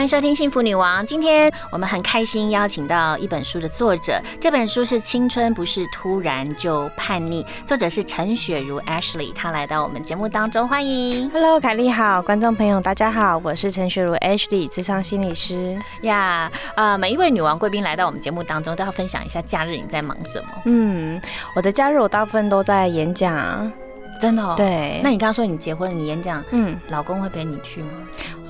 欢迎收听《幸福女王》。今天我们很开心邀请到一本书的作者，这本书是《青春不是突然就叛逆》，作者是陈雪茹 Ashley，她来到我们节目当中，欢迎。Hello，凯莉好，观众朋友大家好，我是陈雪茹 Ashley，智商心理师。呀，啊，每一位女王贵宾来到我们节目当中，都要分享一下假日你在忙什么。嗯，我的假日我大部分都在演讲。真的哦。。对，那你刚刚说你结婚，你演讲，嗯老公会陪你去吗？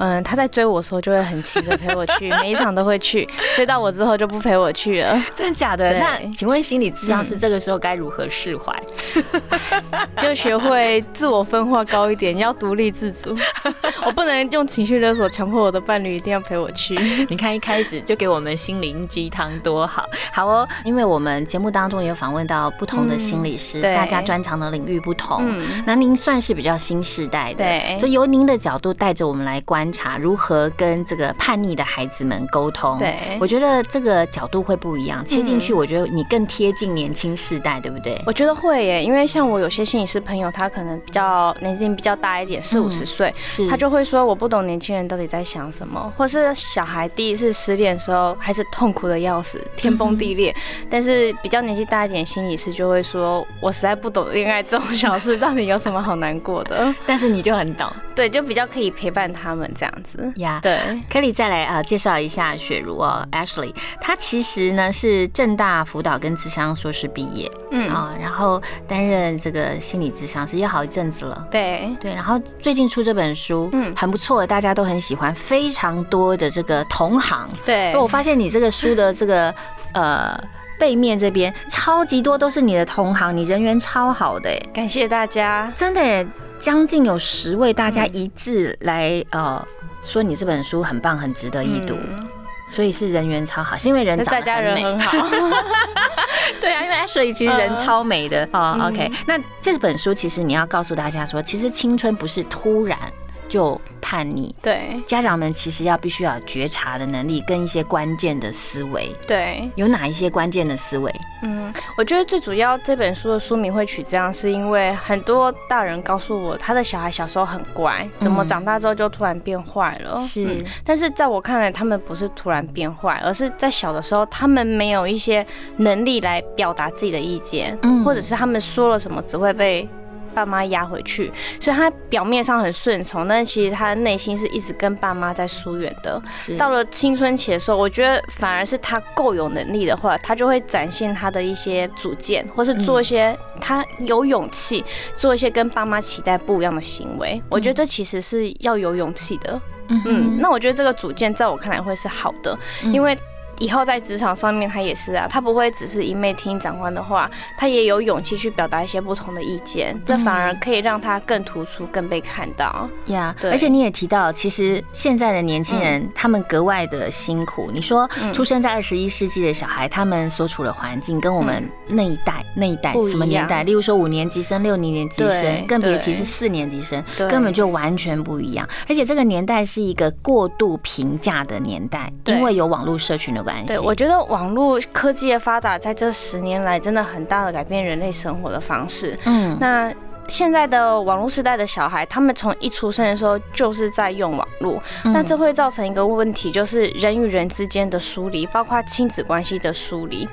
嗯，他在追我的时候就会很勤的陪我去，每一场都会去，追到我之后就不陪我去了，真的假的？对那请问心理咨商师这个时候该如何释怀？就学会自我分化高一点，要独立自主。我不能用情绪勒索强迫我的伴侣一定要陪我去。你看一开始就给我们心灵鸡汤多好，好哦！因为我们节目当中也有访问到不同的心理师，大家专长的领域不同。嗯，那您算是比较新时代的，对。所以由您的角度带着我们来观察如何跟这个叛逆的孩子们沟通。对。我觉得这个角度会不一样，切进去，嗯。我觉得你更贴近年轻世代，对不对？我觉得会耶，因为像我有些心理师朋友，他可能比较年纪比较大一点，四五十岁，是。他就会说我不懂年轻人到底在想什么，或是小孩第一次失恋的时候还是痛苦的要死，天崩地裂。但是比较年纪大一点，心理师就会说，我实在不懂恋爱这种小事到底有什么好难过的。但是你就很懂对，就比较可以陪伴他们这样子。呀。对，可以再来呃介绍一下雪茹哦，Ashley，她其实呢是正大辅导跟智商硕士毕业嗯，啊、然后担任这个心理智商师也好一阵子了。对，对，然后最近出这本书，嗯嗯，很不错，大家都很喜欢，非常多的这个同行。对，我发现你这个书的这个呃背面这边超级多都是你的同行，你人缘超好的哎，感谢大家。真的耶，将近有十位大家一致来呃说你这本书很棒，很值得一读。嗯所以是人缘超好，是因为人那大家人很好。对啊，因为 Ashley 其实人超美的哦。嗯 OK，那这本书其实你要告诉大家说，其实青春不是突然就叛逆，对家长们其实要必须要有觉察的能力跟一些关键的思维。对，有哪一些关键的思维？嗯，我觉得最主要这本书的书名会取这样，是因为很多大人告诉我，他的小孩小时候很乖，怎么嗯长大之后就突然变坏了？是嗯但是在我看来，他们不是突然变坏，而是在小的时候，他们没有一些能力来表达自己的意见，嗯或者是他们说了什么只会被。爸妈压回去，所以他表面上很顺从，但其实他的内心是一直跟爸妈在疏远的。到了青春期的时候，我觉得反而是他够有能力的话，他就会展现他的一些主见，或是做一些他有勇气做一些跟爸妈期待不一样的行为。我觉得这其实是要有勇气的。嗯嗯，那我觉得这个主见在我看来会是好的，嗯因为。以后在职场上面，他也是啊，他不会只是一昧听长官的话，他也有勇气去表达一些不同的意见，这反而可以让他更突出、更被看到。呀对而且你也提到，其实现在的年轻人、他们格外的辛苦。你说嗯出生在二十一世纪的小孩，他们所处的环境跟我们那一代、那一代什么年代？例如说五年级生、六年级生，更别提是四年级生，根本就完全不一样。而且这个年代是一个过度评价的年代，因为有网络社群的对，我觉得网络科技的发展，在这十年来真的很大的改变人类生活的方式。嗯，那现在的网络时代的小孩，他们从一出生的时候就是在用网络，嗯那这会造成一个问题，就是人与人之间的疏离，包括亲子关系的疏离。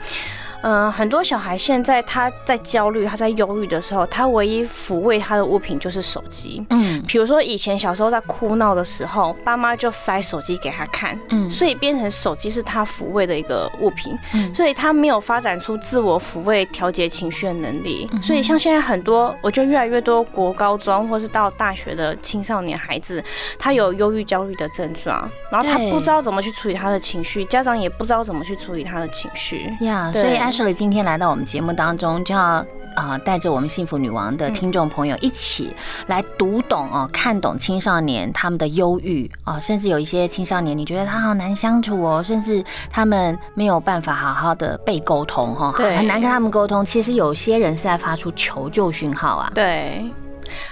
嗯，很多小孩现在他在焦虑、他在忧郁的时候，他唯一抚慰他的物品就是手机。嗯比如说以前小时候在哭闹的时候，爸妈就塞手机给他看，嗯所以变成手机是他抚慰的一个物品，嗯所以他没有发展出自我抚慰、调节情绪的能力。嗯所以像现在很多，我觉得越来越多国高中或是到大学的青少年孩子，他有忧郁、焦虑的症状，然后他不知道怎么去处理他的情绪，家长也不知道怎么去处理他的情绪。呀，对所以 Ashley 今天来到我们节目当中，就要。啊，带着我们幸福女王的听众朋友一起来读懂哦，看懂青少年他们的忧郁哦，甚至有一些青少年，你觉得他好难相处哦，甚至他们没有办法好好的被沟通哈，对很难跟他们沟通。其实有些人是在发出求救讯号啊。对，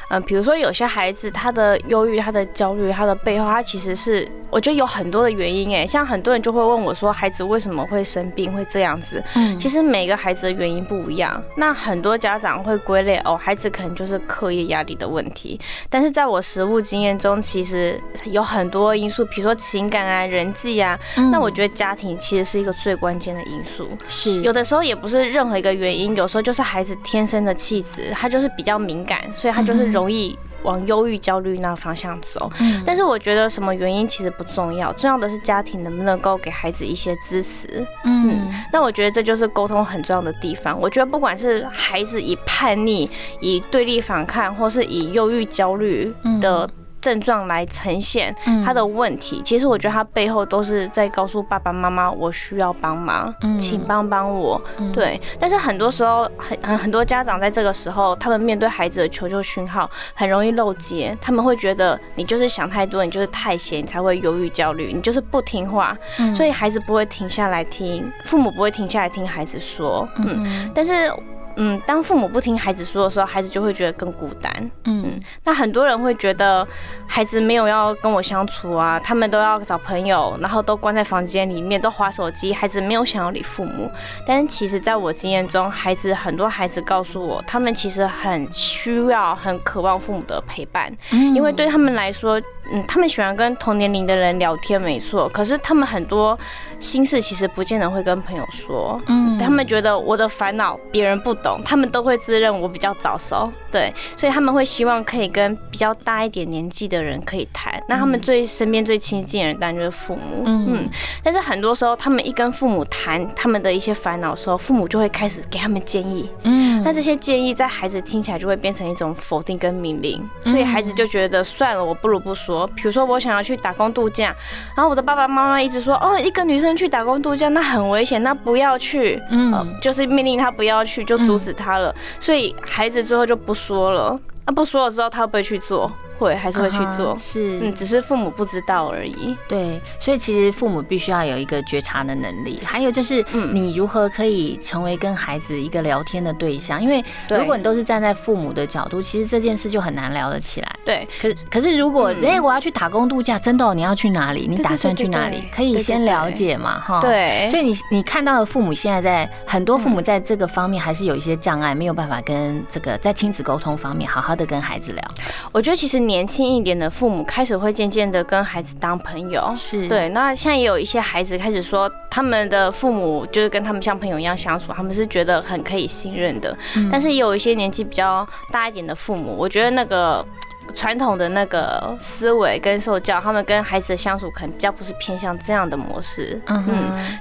嗯，比如说有些孩子他的忧郁、他的焦虑、他的背后，他其实是我觉得有很多的原因哎，像很多人就会问我说，孩子为什么会生病，会这样子？嗯其实每个孩子的原因不一样，那很多家长会归类哦，孩子可能就是课业压力的问题。但是在我实务经验中，其实有很多因素，比如说情感啊、人际啊，那我觉得家庭其实是一个最关键的因素。是有的时候也不是任何一个原因，有时候就是孩子天生的气质，他就是比较敏感，所以他就是容易往忧郁、焦虑那个方向走。嗯但是我觉得什么原因其实不重要，重要的是家庭能不能够给孩子一些支持。嗯那我觉得这就是沟通很重要的地方。我觉得不管是孩子以叛逆、以对立反抗，或是以忧郁、焦虑的症状来呈现嗯。他的问题，其实我觉得他背后都是在告诉爸爸妈妈，我需要帮忙，嗯。请帮帮我。嗯。对，但是很多时候很很很多家长在这个时候，他们面对孩子的求救讯号，很容易漏接，他们会觉得你就是想太多，你就是太闲，你才会忧郁焦虑，你就是不听话，嗯。所以孩子不会停下来听，父母不会停下来听孩子说，嗯，嗯。但是。嗯，当父母不听孩子说的时候，孩子就会觉得更孤单。嗯那很多人会觉得孩子没有要跟我相处啊，他们都要找朋友，然后都关在房间里面，都划手机，孩子没有想要理父母。但是其实在我经验中，孩子很多孩子告诉我，他们其实很需要、很渴望父母的陪伴，嗯因为对他们来说，嗯，他们喜欢跟同年龄的人聊天，没错。可是他们很多心事其实不见得会跟朋友说，嗯他们觉得我的烦恼别人不懂，他们都会自认我比较早熟，对，所以他们会希望可以跟比较大一点年纪的人可以谈。那他们最身边最亲近的人当然就是父母，嗯嗯。但是很多时候，他们一跟父母谈他们的一些烦恼的时候，父母就会开始给他们建议，嗯那这些建议在孩子听起来就会变成一种否定跟命令，所以孩子就觉得算了，我不如不说。比如说我想要去打工度假，然后我的爸爸妈妈一直说，哦，一个女生去打工度假那很危险，那不要去，嗯呃，就是命令她不要去，就阻止她了。所以孩子最后就不说了。那不说了之后，他会不会去做？会，还是会去做啊。是嗯，只是父母不知道而已。对，所以其实父母必须要有一个觉察的能力，还有就是嗯你如何可以成为跟孩子一个聊天的对象，因为如果你都是站在父母的角度，其实这件事就很难聊得起来。对，可可是如果嗯哎、我要去打工度假，真的哦、你要去哪里？你打算去哪里对？可以先了解嘛，哈。。对，所以你你看到的父母现在在很多父母在这个方面还是有一些障碍，没有办法跟这个在亲子沟通方面好好的跟孩子聊。我觉得其实年轻一点的父母开始会渐渐的跟孩子当朋友。是，对，那现在也有一些孩子开始说，他们的父母就是跟他们像朋友一样相处，他们是觉得很可以信任的。嗯但是也有一些年纪比较大一点的父母，我觉得那个传统的那个思维跟受教，他们跟孩子的相处可能比较不是偏向这样的模式。嗯哼，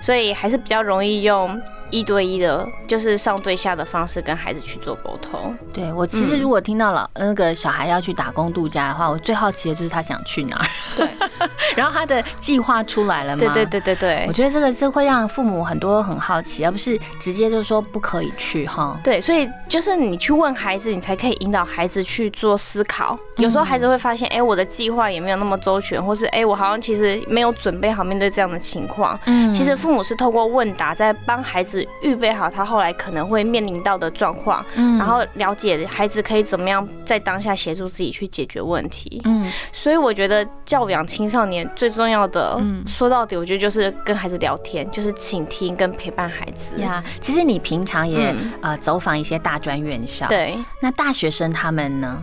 所以还是比较容易用一对一的，就是上对下的方式跟孩子去做沟通。对我其实如果听到了那个小孩要去打工度假的话，我最好奇的就是他想去哪儿。对，然后他的计划出来了吗？对对。对对对我。觉得这个这会让父母很多很好奇，而不是直接就说不可以去哈。对，所以就是你去问孩子，你才可以引导孩子去做思考。有时候孩子会发现，哎、我的计划也没有那么周全，或是哎、我好像其实没有准备好面对这样的情况。嗯其实父母是透过问答，在帮孩子预备好他后来可能会面临到的状况，嗯然后了解孩子可以怎么样在当下协助自己去解决问题。嗯所以我觉得教养青少年最重要的，嗯说到底，我觉得就是跟孩子聊天，就是倾听跟陪伴孩子。呀，其实你平常也嗯呃走访一些大专院校，，对，那大学生他们呢？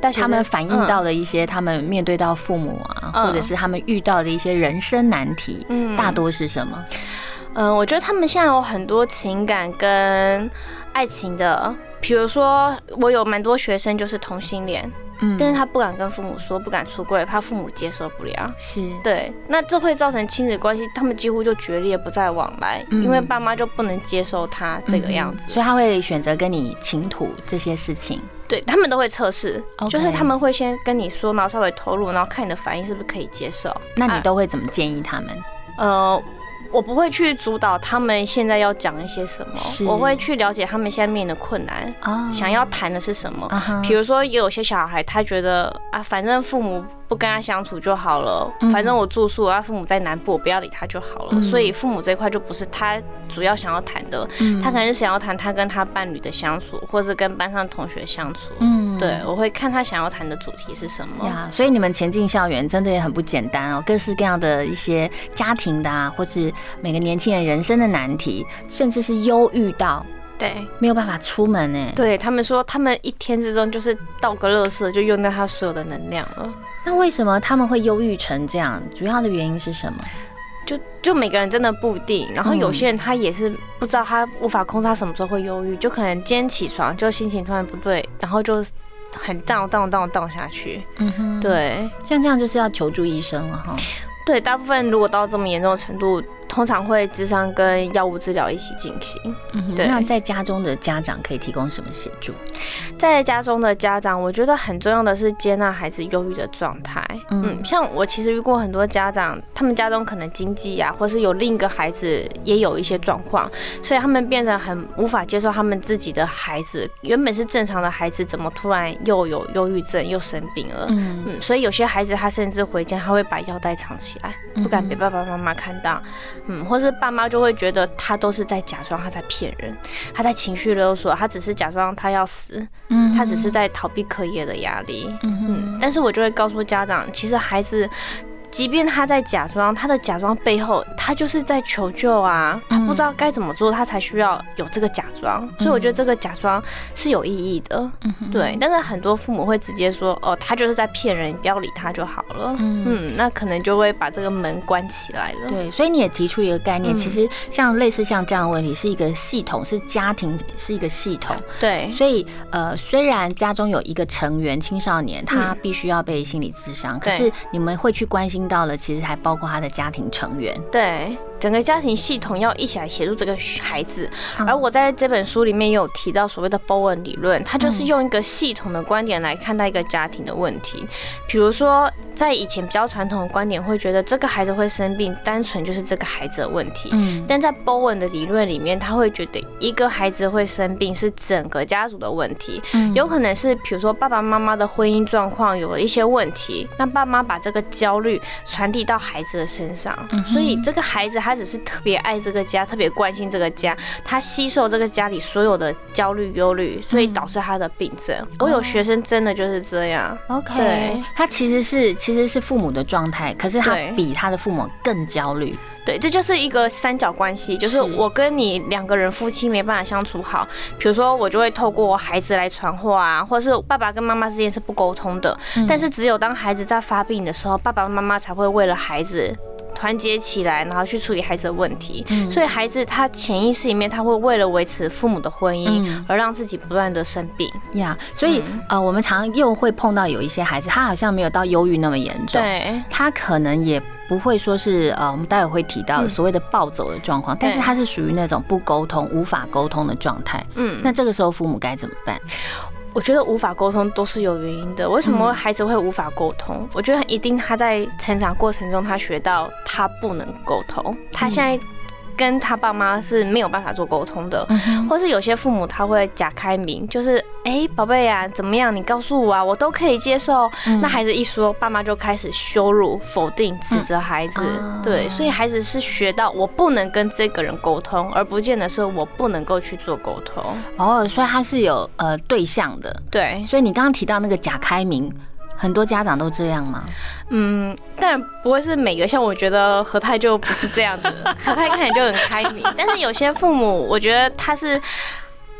大学他们反映嗯到的一些他们面对到父母啊，嗯或者是他们遇到的一些人生难题，嗯大多是什么？嗯，我觉得他们现在有很多情感跟爱情的，比如说我有蛮多学生就是同性恋，嗯但是他不敢跟父母说，不敢出柜，怕父母接受不了。是对，那这会造成亲子关系，他们几乎就决裂，不再往来，嗯因为爸妈就不能接受他这个样子。嗯所以他会选择跟你倾吐这些事情。对他们都会测试就是他们会先跟你说，然后稍微投入，然后看你的反应是不是可以接受。那你啊都会怎么建议他们？呃，我不会去主导他们现在要讲一些什么，我会去了解他们现在面临的困难，哦。想要谈的是什么。比如说，也有些小孩他觉得啊，反正父母不跟他相处就好了，嗯反正我住宿啊，父母在南部，我不要理他就好了。嗯所以父母这一块就不是他主要想要谈的，嗯他可能是想要谈他跟他伴侣的相处，或是跟班上同学相处。嗯对，我会看他想要谈的主题是什么。呀，所以你们前进校园真的也很不简单哦，各式各样的一些家庭的啊，或是每个年轻人人生的难题，甚至是忧郁到对。没有办法出门呢。对他们说，他们一天之中就是倒个垃圾就用掉他所有的能量了。那为什么他们会忧郁成这样？主要的原因是什么？就就每个人真的不一定，然后有嗯些人他也是不知道他无法控制他什么时候会忧郁，就可能今天起床就心情突然不对，然后就很 down down down down 下去。嗯哼，，对像这样就是要求助医生了哈。对，大部分如果到这么严重的程度，通常会智商跟药物治疗一起进行。嗯，对那在家中的家长可以提供什么协助？在家中的家长，我觉得很重要的是接纳孩子忧郁的状态。嗯嗯，像我其实遇过很多家长，他们家中可能经济啊，或是有另一个孩子也有一些状况，所以他们变成很无法接受他们自己的孩子原本是正常的孩子，怎么突然又有忧郁症又生病了。嗯嗯，所以有些孩子他甚至回家他会把腰带藏起来，不敢被爸爸妈妈看到，嗯，或是爸妈就会觉得他都是在假装他在骗人，他在情绪勒索，他只是假装他要死，嗯他只是在逃避课业的压力，嗯嗯，但是我就会告诉家长，其实孩子。即便他在假装，他的假装背后，他就是在求救啊！他不知道该怎么做，他才需要有这个假装。所以我觉得这个假装是有意义的。对，但是很多父母会直接说，哦，他就是在骗人，你不要理他就好了。嗯嗯那可能就会把这个门关起来了。对，所以你也提出一个概念，嗯其实像类似像这样的问题，是一个系统，是家庭是一个系统。对所以呃，虽然家中有一个成员青少年，他必须要被心理咨商，可是你们会去关心听到了，其实还包括他的家庭成员。对，整个家庭系统要一起来协助这个孩子。嗯而我在这本书里面也有提到所谓的 Bowen 理论，它就是用一个系统的观点来看待一个家庭的问题。比如说，在以前比较传统的观点，会觉得这个孩子会生病，单纯就是这个孩子的问题。嗯但在 Bowen 的理论里面，他会觉得一个孩子会生病是整个家族的问题，嗯有可能是比如说爸爸妈妈的婚姻状况有了一些问题，那爸妈把这个焦虑传递到孩子的身上，所以这个孩子他只是特别爱这个家，特别关心这个家，他吸收这个家里所有的焦虑、忧虑，所以导致他的病症。我有学生真的就是这样，OK，对他其实是其实是父母的状态，可是他比他的父母更焦虑。对，这就是一个三角关系，就是是我跟你两个人夫妻没办法相处好，比如说我就会透过孩子来传话啊，或者是爸爸跟妈妈之间是不沟通的，但是只有当孩子在发病的时候，爸爸妈妈才会为了孩子。团结起来，然后去处理孩子的问题，嗯。所以孩子他潜意识里面，他会为了维持父母的婚姻，嗯。而让自己不断的生病。呀所以、嗯。呃，我们常又会碰到有一些孩子，他好像没有到忧郁那么严重，对，他可能也不会说是呃，我们待会会提到所谓的暴走的状况，但是对他是属于那种不沟通、无法沟通的状态。嗯，那这个时候父母该怎么办？我觉得无法沟通都是有原因的。为什么嗯孩子会无法沟通？我觉得一定他在成长过程中，他学到他不能沟通，他现在跟他爸妈是没有办法做沟通的。嗯或是有些父母他会假开明，就是哎宝贝呀怎么样？你告诉我啊，我都可以接受。嗯那孩子一说，爸妈就开始羞辱、否定、指责孩子。啊对，所以孩子是学到我不能跟这个人沟通，而不见得是我不能够去做沟通。哦，所以他是有呃对象的。对，所以你刚刚提到那个假开明，很多家长都这样吗？嗯，但不会是每个，像我觉得何太就不是这样子，何太看起来就很开明，但是有些父母，我觉得他是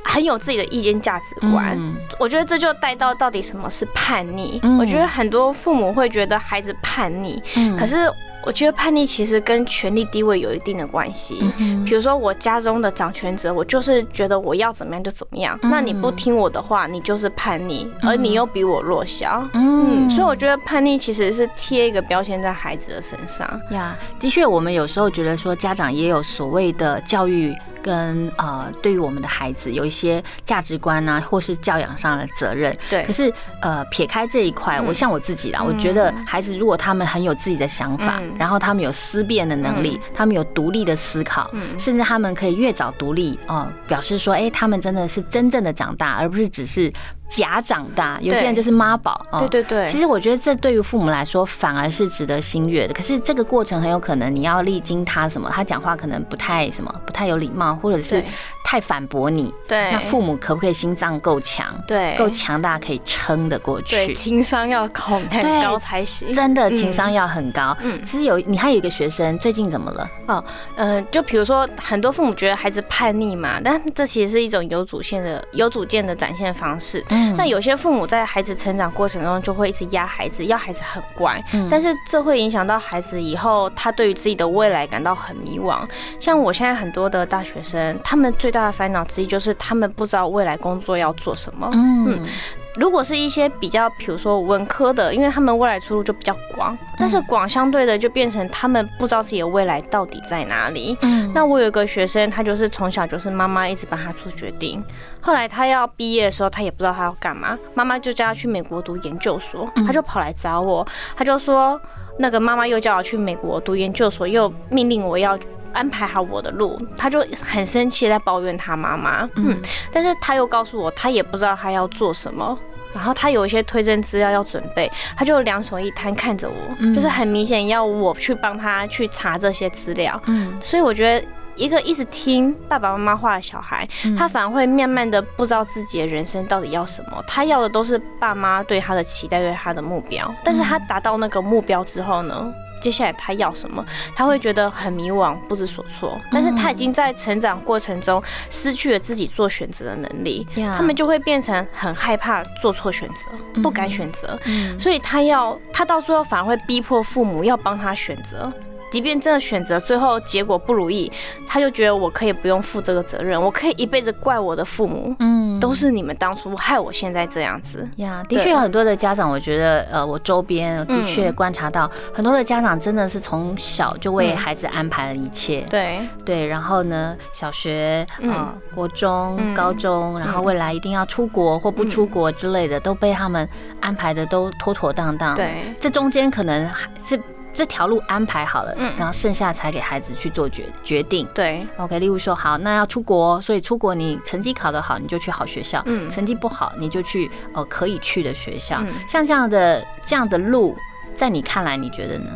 很有自己的意见价值观。嗯我觉得这就带到到底什么是叛逆。嗯我觉得很多父母会觉得孩子叛逆，嗯可是我觉得叛逆其实跟权力地位有一定的关系。嗯比如说我家中的掌权者，我就是觉得我要怎么样就怎么样，嗯那你不听我的话，你就是叛逆，而你又比我弱小。嗯嗯，所以我觉得叛逆其实是贴一个标签在孩子的身上。呀，的确，我们有时候觉得说，家长也有所谓的教育跟呃，对于我们的孩子有一些价值观啊，或是教养上的责任。对可是呃，撇开这一块，嗯我像我自己啦，嗯我觉得孩子如果他们很有自己的想法，然后他们有思辨的能力，他们有独立的思考，嗯。甚至他们可以越早独立哦，表示说，哎，他们真的是真正的长大，而不是只是假长大。有些人就是妈宝，哦对对对，其实我觉得这对于父母来说反而是值得心悦的。可是这个过程很有可能你要历经他什么，他讲话可能不太什么，不太有礼貌，或者是太反驳你。对，那父母可不可以心脏够强，对够强大，可以撑得过对去？情商要很很高才行。真的情商要很高。嗯其实有你还有一个学生最近怎么了？哦嗯，就比如说，很多父母觉得孩子叛逆嘛，但这其实是一种有主线的、有主见的展现方式。嗯那有些父母在孩子成长过程中就会一直压孩子，要孩子很乖，嗯但是这会影响到孩子以后他对于自己的未来感到很迷惘。像我现在很多的大学生，他们最大的烦恼之一就是他们不知道未来工作要做什么。嗯如果是一些比较，比如说文科的，因为他们未来出路就比较广，但是广相对的就变成他们不知道自己的未来到底在哪里。嗯那我有一个学生，他就是从小就是妈妈一直帮他做决定，后来他要毕业的时候，他也不知道他要干嘛，妈妈就叫他去美国读研究所，他就跑来找我，他就说那个妈妈又叫我去美国读研究所，又命令我要。安排好我的路，他就很生气，在抱怨他妈妈。嗯，但是他又告诉我，他也不知道他要做什么。然后他有一些推荐资料要准备，他就两手一摊看着我，嗯就是很明显要我去帮他去查这些资料。嗯所以我觉得。一个一直听爸爸妈妈话的小孩，嗯他反而会慢慢的不知道自己的人生到底要什么。他要的都是爸妈对他的期待，对他的目标。但是他达到那个目标之后呢，接下来他要什么，他会觉得很迷惘，不知所措。但是他已经在成长过程中失去了自己做选择的能力，他们就会变成很害怕做错选择，不敢选择。嗯所以他要，他到最后反而会逼迫父母要帮他选择。即便真的选择最后结果不如意，他就觉得我可以不用负这个责任，我可以一辈子怪我的父母，嗯都是你们当初害我现在这样子。呀，的确有很多的家长，我觉得呃，我周边的确嗯观察到很多的家长真的是从小就为嗯孩子安排了一切。对，对，然后呢，小学、嗯呃、国中、嗯高中，然后嗯未来一定要出国或不出国之类的，都被他们安排的都妥妥当当。，对，这中间可能还是这条路安排好了，嗯然后剩下才给孩子去做决决定。对，OK，例如说，好，那要出国，所以出国你成绩考得好，你就去好学校；嗯成绩不好，你就去呃可以去的学校。嗯像这样的这样的路，在你看来，你觉得呢？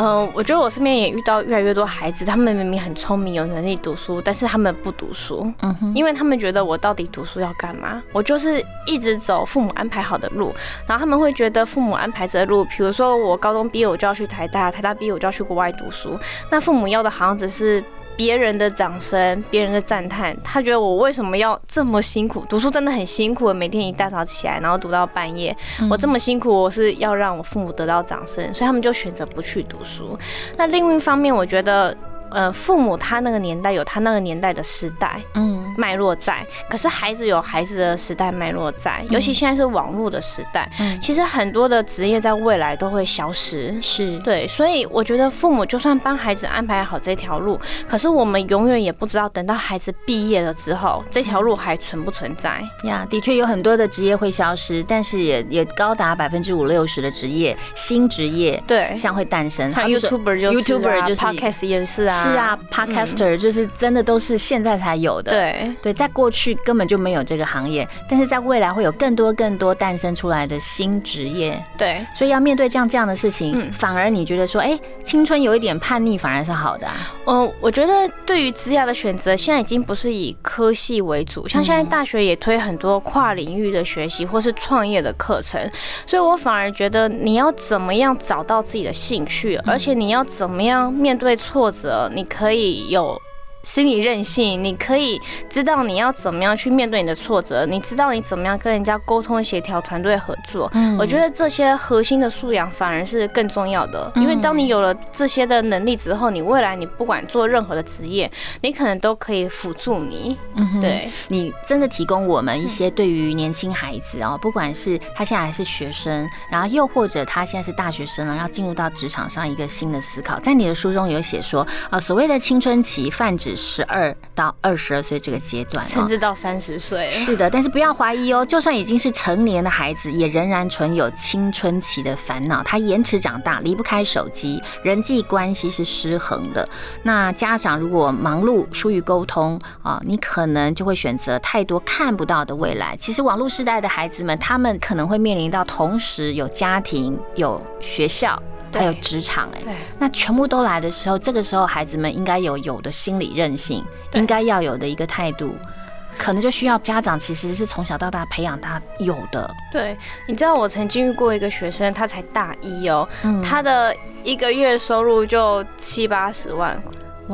嗯，我觉得我身边也遇到越来越多孩子，他们明明很聪明，有能力读书，但是他们不读书。嗯哼，因为他们觉得我到底读书要干嘛？我就是一直走父母安排好的路，然后他们会觉得父母安排着的路，比如说我高中毕业我就要去台大，台大毕业我就要去国外读书，那父母要的好像只是。别人的掌声，别人的赞叹，他觉得我为什么要这么辛苦？读书真的很辛苦，每天一大早起来，然后读到半夜。我这么辛苦，我是要让我父母得到掌声，所以他们就选择不去读书。那另一方面，我觉得，呃，父母他那个年代有他那个年代的时代，嗯脉络在，可是孩子有孩子的时代脉络在，尤其现在是网络的时代，嗯其实很多的职业在未来都会消失。是对，所以我觉得父母就算帮孩子安排好这条路，可是我们永远也不知道，等到孩子毕业了之后，这条路还存不存在。呀，的确有很多的职业会消失，但是也也高达百分之五六十的职业新职业对，像会诞生。像好比说 YouTuber 就是、啊、YouTuber 就是 Podcast 也是啊，是啊，Podcaster 就是真的都是现在才有的。对。对，在过去根本就没有这个行业，但是在未来会有更多更多诞生出来的新职业，对，所以要面对这样这样的事情，嗯反而你觉得说，哎、青春有一点叛逆，反而是好的、啊。嗯，我觉得对于职业的选择，现在已经不是以科系为主，像现在大学也推很多跨领域的学习或是创业的课程，所以我反而觉得你要怎么样找到自己的兴趣，而且你要怎么样面对挫折，你可以有。心理韧性，你可以知道你要怎么样去面对你的挫折，你知道你怎么样跟人家沟通协调、团队合作。嗯我觉得这些核心的素养反而是更重要的，因为当你有了这些的能力之后，你未来你不管做任何的职业，你可能都可以辅助你。嗯对，你真的提供我们一些对于年轻孩子哦，不管是他现在还是学生，然后又或者他现在是大学生了，要进入到职场上一个新的思考。在你的书中有写说，啊，所谓的青春期泛指十二到二十二岁这个阶段、哦，甚至到三十岁。是的，但是不要怀疑哦，就算已经是成年的孩子，也仍然存有青春期的烦恼。他延迟长大，离不开手机，人际关系是失衡的。那家长如果忙碌疏于沟通啊，你可能就会选择太多看不到的未来。其实网络时代的孩子们，他们可能会面临到同时有家庭、有学校。还有职场，哎，那全部都来的时候，这个时候孩子们应该有有的心理韧性，应该要有的一个态度，可能就需要家长其实是从小到大培养他有的。对，你知道我曾经遇过一个学生，他才大一哦，他的一个月收入就七八十万。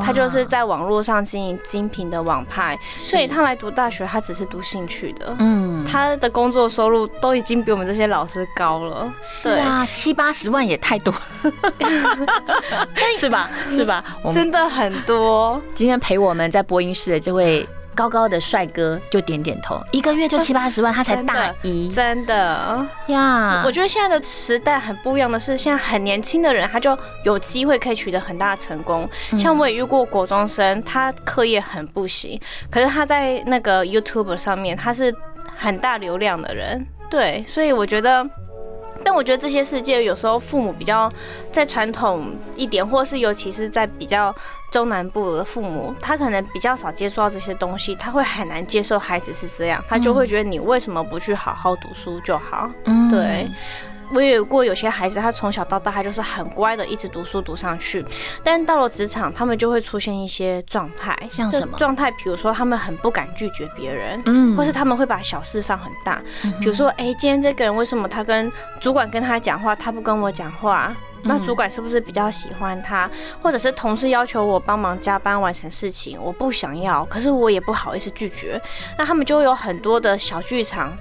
他就是在网络上经营精品的网拍，所以他来读大学，他只是读兴趣的。嗯，他的工作收入都已经比我们这些老师高了。是啊，七八十万也太多，是吧？是吧？真的很多。今天陪我们在播音室的这位。高高的帅哥就点点头，一个月就 七八十万，他才大一，真的呀。我觉得现在的时代很不一样的是，现在很年轻的人他就有机会可以取得很大的成功。像我也遇过国中生，他课业很不行，可是他在那个 YouTube 上面他是很大流量的人，对，所以我觉得。但我觉得这些世界有时候父母比较在传统一点，或是尤其是在比较中南部的父母，他可能比较少接触到这些东西，他会很难接受孩子是这样，他就会觉得你为什么不去好好读书就好？嗯，对。我也有过有些孩子，他从小到大他就是很乖的，一直读书读上去。但到了职场，他们就会出现一些状态，像什么状态？比如说他们很不敢拒绝别人，嗯，或是他们会把小事放很大。比如说，哎，今天这个人为什么他跟主管跟他讲话，他不跟我讲话？那主管是不是比较喜欢他？或者是同事要求我帮忙加班完成事情，我不想要，可是我也不好意思拒绝。那他们就会有很多的小剧场。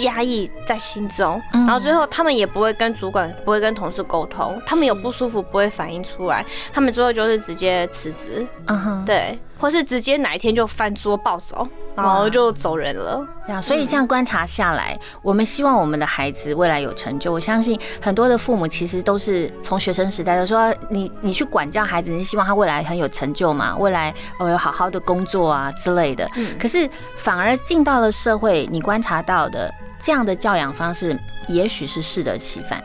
压抑在心中，然后最后他们也不会跟主管、不会跟同事沟通，他们有不舒服不会反映出来，他们最后就是直接辞职，嗯哼，对，或是直接哪一天就翻桌暴走，然后就走人了。呀，所以这样观察下来，我们希望我们的孩子未来有成就。我相信很多的父母其实都是从学生时代都说，你你去管教孩子，你希望他未来很有成就嘛，未来哦有好好的工作啊之类的。嗯，可是反而进到了社会，你观察到的。这样的教养方式，也许是适得其反。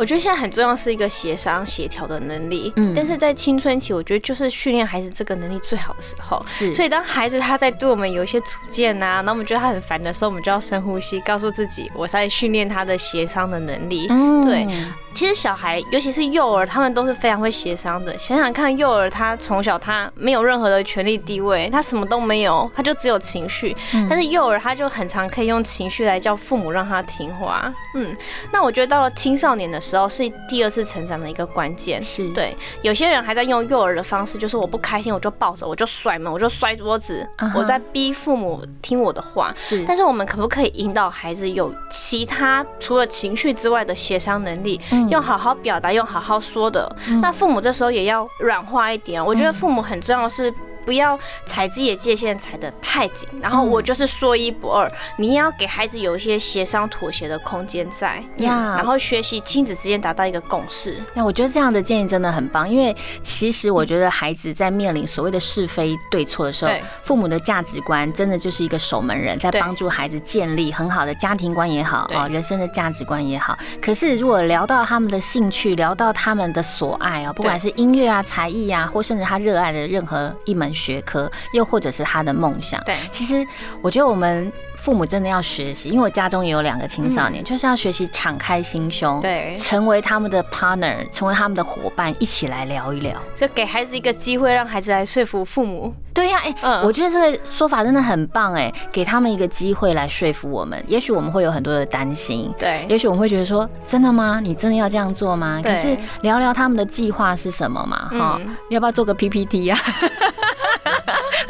我觉得现在很重要是一个协商协调的能力，嗯，但是在青春期，我觉得就是训练孩子这个能力最好的时候。是，所以当孩子他在对我们有一些主见呐，那我们觉得他很烦的时候，我们就要深呼吸，告诉自己，我在训练他的协商的能力。嗯，对。其实小孩，尤其是幼儿，他们都是非常会协商的。想想看，幼儿他从小他没有任何的权利地位，他什么都没有，他就只有情绪。嗯但是幼儿他就很常可以用情绪来叫父母让他听话。嗯，那我觉得到了青少年的时候，是第二次成长的一个关键。是对，有些人还在用幼儿的方式，就是我不开心我就抱着，我就摔门，我就摔桌子，我在逼父母听我的话。是，但是我们可不可以引导孩子有其他除了情绪之外的协商能力？用好好表达，用好好说的。那父母这时候也要软化一点。我觉得父母很重要是。不要踩自己的界限踩得太紧，然后我就是说一不二。你也要给孩子有一些协商妥协的空间在，呀，然后学习亲子之间达到一个共识。那我觉得这样的建议真的很棒，因为其实我觉得孩子在面临所谓的是非对错的时候，父母的价值观真的就是一个守门人，在帮助孩子建立很好的家庭观也好啊，人生的价值观也好。可是如果聊到他们的兴趣，聊到他们的所爱啊，不管是音乐啊、才艺啊，或甚至他热爱的任何一门。学科，又或者是他的梦想。对，其实我觉得我们父母真的要学习，因为我家中也有两个青少年，就是要学习敞开心胸，对，成为他们的 partner，成为他们的伙伴，一起来聊一聊，就给孩子一个机会，让孩子来说服父母。对呀，哎，我觉得这个说法真的很棒，哎，给他们一个机会来说服我们。也许我们会有很多的担心，对，也许我们会觉得说，真的吗？你真的要这样做吗？可是聊聊他们的计划是什么嘛？哈，要不要做个 PPT 呀？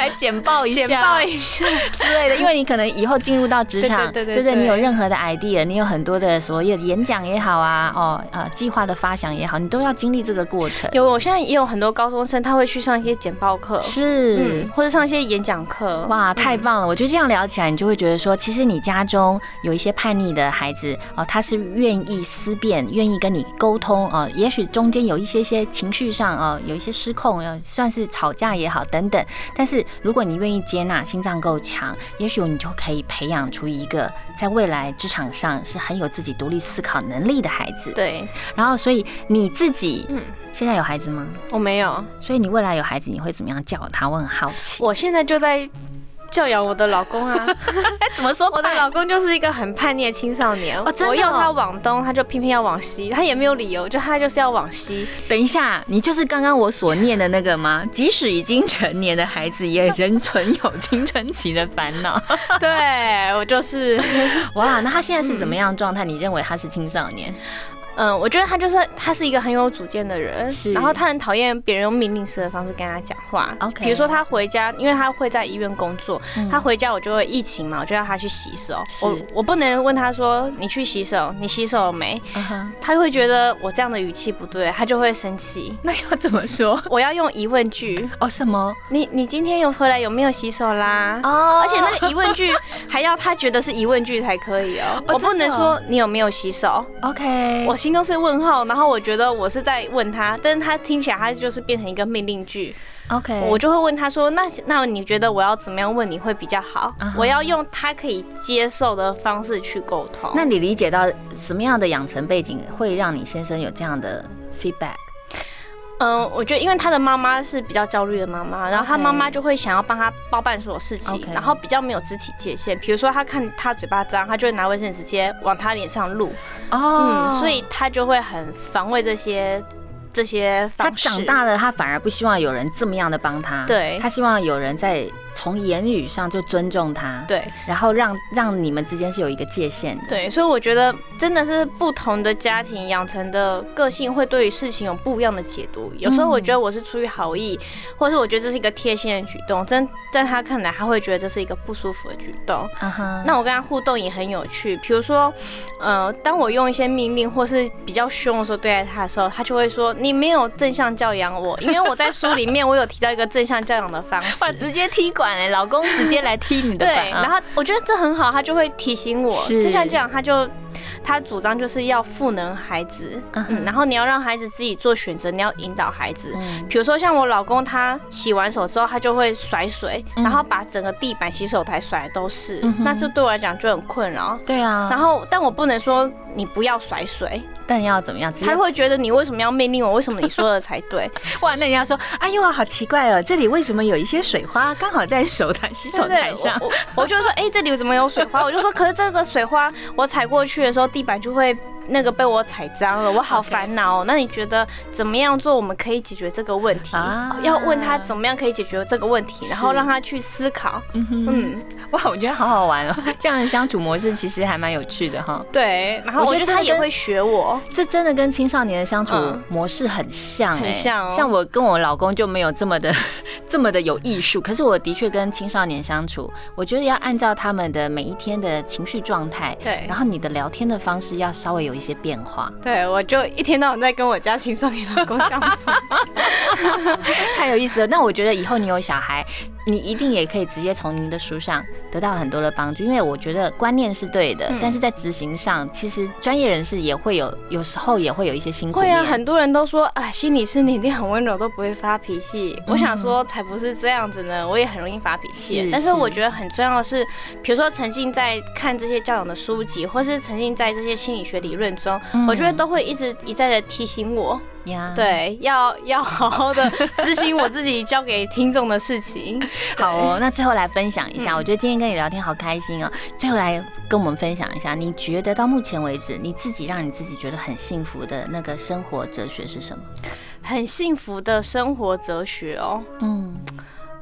来简报一下，简报一下 之类的，因为你可能以后进入到职场，对对对你有任何的 idea，你有很多的所谓的演讲也好啊，哦呃计划的发想也好，你都要经历这个过程。有，我现在也有很多高中生，他会去上一些简报课，是嗯，。或者上一些演讲课。哇，太棒了！我觉得这样聊起来，你就会觉得说，其实你家中有一些叛逆的孩子哦，他是愿意思辨，愿意跟你沟通哦。也许中间有一些些情绪上哦，有一些失控，呃，算是吵架也好等等。但是如果你愿意接纳，心脏够强，也许你就可以培养出一个在未来职场上是很有自己独立思考能力的孩子。对，然后，所以你自己嗯，现在有孩子吗？我没有，所以你未来有孩子，你会怎么样教他？我很好奇。我现在就在教养我的老公啊。怎么说 我的老公就是一个很叛逆的青少年，哦真的哦我要他往东，他就偏偏要往西，他也没有理由，就他就是要往西。等一下，你就是刚刚我所念的那个吗？即使已经成年的孩子，也仍存有青春期的烦恼。对我就是，哇，那他现在是怎么样状态？你认为他是青少年？嗯，我觉得他就是他是一个很有主见的人，是然后他很讨厌别人用命令式的方式跟他讲话。OK 比如说他回家，因为他会在医院工作，他回家我就会疫情嘛，我就要他去洗手。我我不能问他说你去洗手，你洗手了没？他会觉得我这样的语气不对，他就会生气。那要怎么说？我要用疑问句，哦，什么？你你今天有回来有没有洗手啦？哦而且那个疑问句 还要他觉得是疑问句才可以哦，我不能说你有没有洗手，OK，我心中是问号，然后我觉得我是在问他，但是他听起来他就是变成一个命令句，OK，我就会问他说，那那你觉得我要怎么样问你会比较好？我要用他可以接受的方式去沟通。那你理解到什么样的养成背景会让你先生有这样的 feedback？嗯，我觉得因为他的妈妈是比较焦虑的妈妈，然后他妈妈就会想要帮他包办所有事情然后比较没有肢体界限。比如说他看他嘴巴脏，他就会拿卫生纸直接往他脸上撸，哦。嗯，所以他就会很防卫这些这些他方式。长大了，他反而不希望有人这么样的帮他，对。他希望有人在从言语上就尊重他，，对然后让让你们之间是有一个界限的，对，所以我觉得真的是不同的家庭养成的个性，会对于事情有不一样的解读。有时候我觉得我是出于好意，或者是我觉得这是一个贴心的举动，真在他看来，他会觉得这是一个不舒服的举动。那我跟他互动也很有趣，比如说，呃，当我用一些命令或是比较凶的时候对待他的时候，他就会说你没有正向教养我，因为我在书里面我有提到一个正向教养的方式。哇，直接踢馆哎，老公直接来踢你的对，然后我觉得这很好，他就会提醒我。是正向教养，他就他主张就是要赋能孩子，然后你要让孩子自己做选择，你要引导孩子。嗯比如说像我老公，他洗完手之后，他就会甩水，嗯然后把整个地板、洗手台甩的都是，那这对我来讲就很困扰。对啊，然后，但我不能说你不要甩水，但要怎么样？他会觉得你为什么要命令我？为什么你说的才对？哇，那人家说，哎呦，好奇怪哦，这里为什么有一些水花刚好在手台洗手台上？我就会说，哎、这里怎么有水花？我就说，可是这个水花我踩过去的时候，地板就会那个被我踩脏了，我好烦恼、哦。那你觉得怎么样做我们可以解决这个问题？啊要问他怎么样可以解决这个问题，然后让他去思考。嗯哼，嗯，哇，我觉得好好玩哦，这样的相处模式其实还蛮有趣的哈。对。然后我我觉得他也会学我。这真的跟青少年的相处嗯模式很像、欸，很像哦像我跟我老公就没有这么的 这么的有艺术，可是我的确跟青少年相处，我觉得要按照他们的每一天的情绪状态，对然后你的聊天的方式要稍微有一些变化，对，我就一天到晚在跟我家青少年老公相处。太有意思了。那我觉得以后你有小孩，你一定也可以直接从您的书上得到很多的帮助，因为我觉得观念是对的，嗯但是在执行上，其实专业人士也会有，有时候也会有一些辛苦面。会啊，很多人都说啊，心理师你一定很温柔，都不会发脾气。我想说，才不是这样子呢，我也很容易发脾气。是但是是我觉得很重要的是，比如说沉浸在看这些教养的书籍，或是沉浸在这些心理学理论中，嗯我觉得都会一直一再的提醒我，呀，对，要要好好的执行我自己交给听众的事情。好哦，那最后来分享一下，嗯我觉得今天跟你聊天好开心哦。最后来跟我们分享一下，你觉得到目前为止，你自己让你自己觉得很幸福的那个生活哲学是什么？很幸福的生活哲学哦。嗯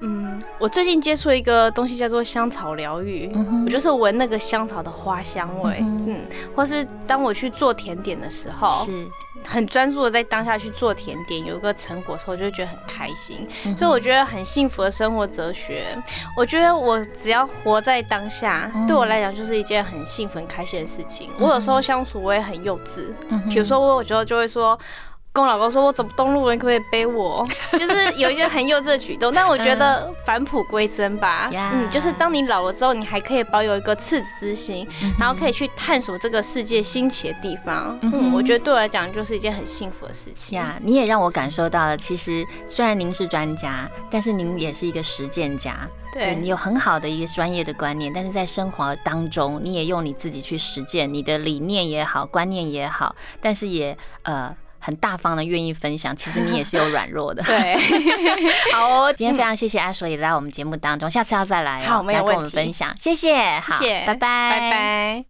嗯，我最近接触一个东西叫做香草疗愈，嗯我就是闻那个香草的花香味，嗯嗯，或是当我去做甜点的时候，是很专注的在当下去做甜点，有一个成果的时候，就会觉得很开心。嗯所以我觉得很幸福的生活哲学，我觉得我只要活在当下，嗯对我来讲就是一件很幸福、很开心的事情。我有时候相处我也很幼稚，比如说我有时候就会说。跟我老公说，我走不动路了，你可不可以背我？就是有一些很幼稚的举动，但我觉得返璞归真吧。呀嗯，就是当你老了之后，你还可以保有一个赤子之心，然后可以去探索这个世界新奇的地方。嗯，我觉得对我来讲就是一件很幸福的事情。呀，你也让我感受到了，其实虽然您是专家，但是您也是一个实践家。对你有很好的一个专业的观念，但是在生活当中，你也用你自己去实践你的理念也好，观念也好，但是也呃很大方的愿意分享。其实你也是有软弱的。对，好哦，今天非常谢谢 Ashley 来我们节目当中，下次要再来、哦，好没有来跟我们问题分享，谢谢，好谢谢，拜拜，拜拜。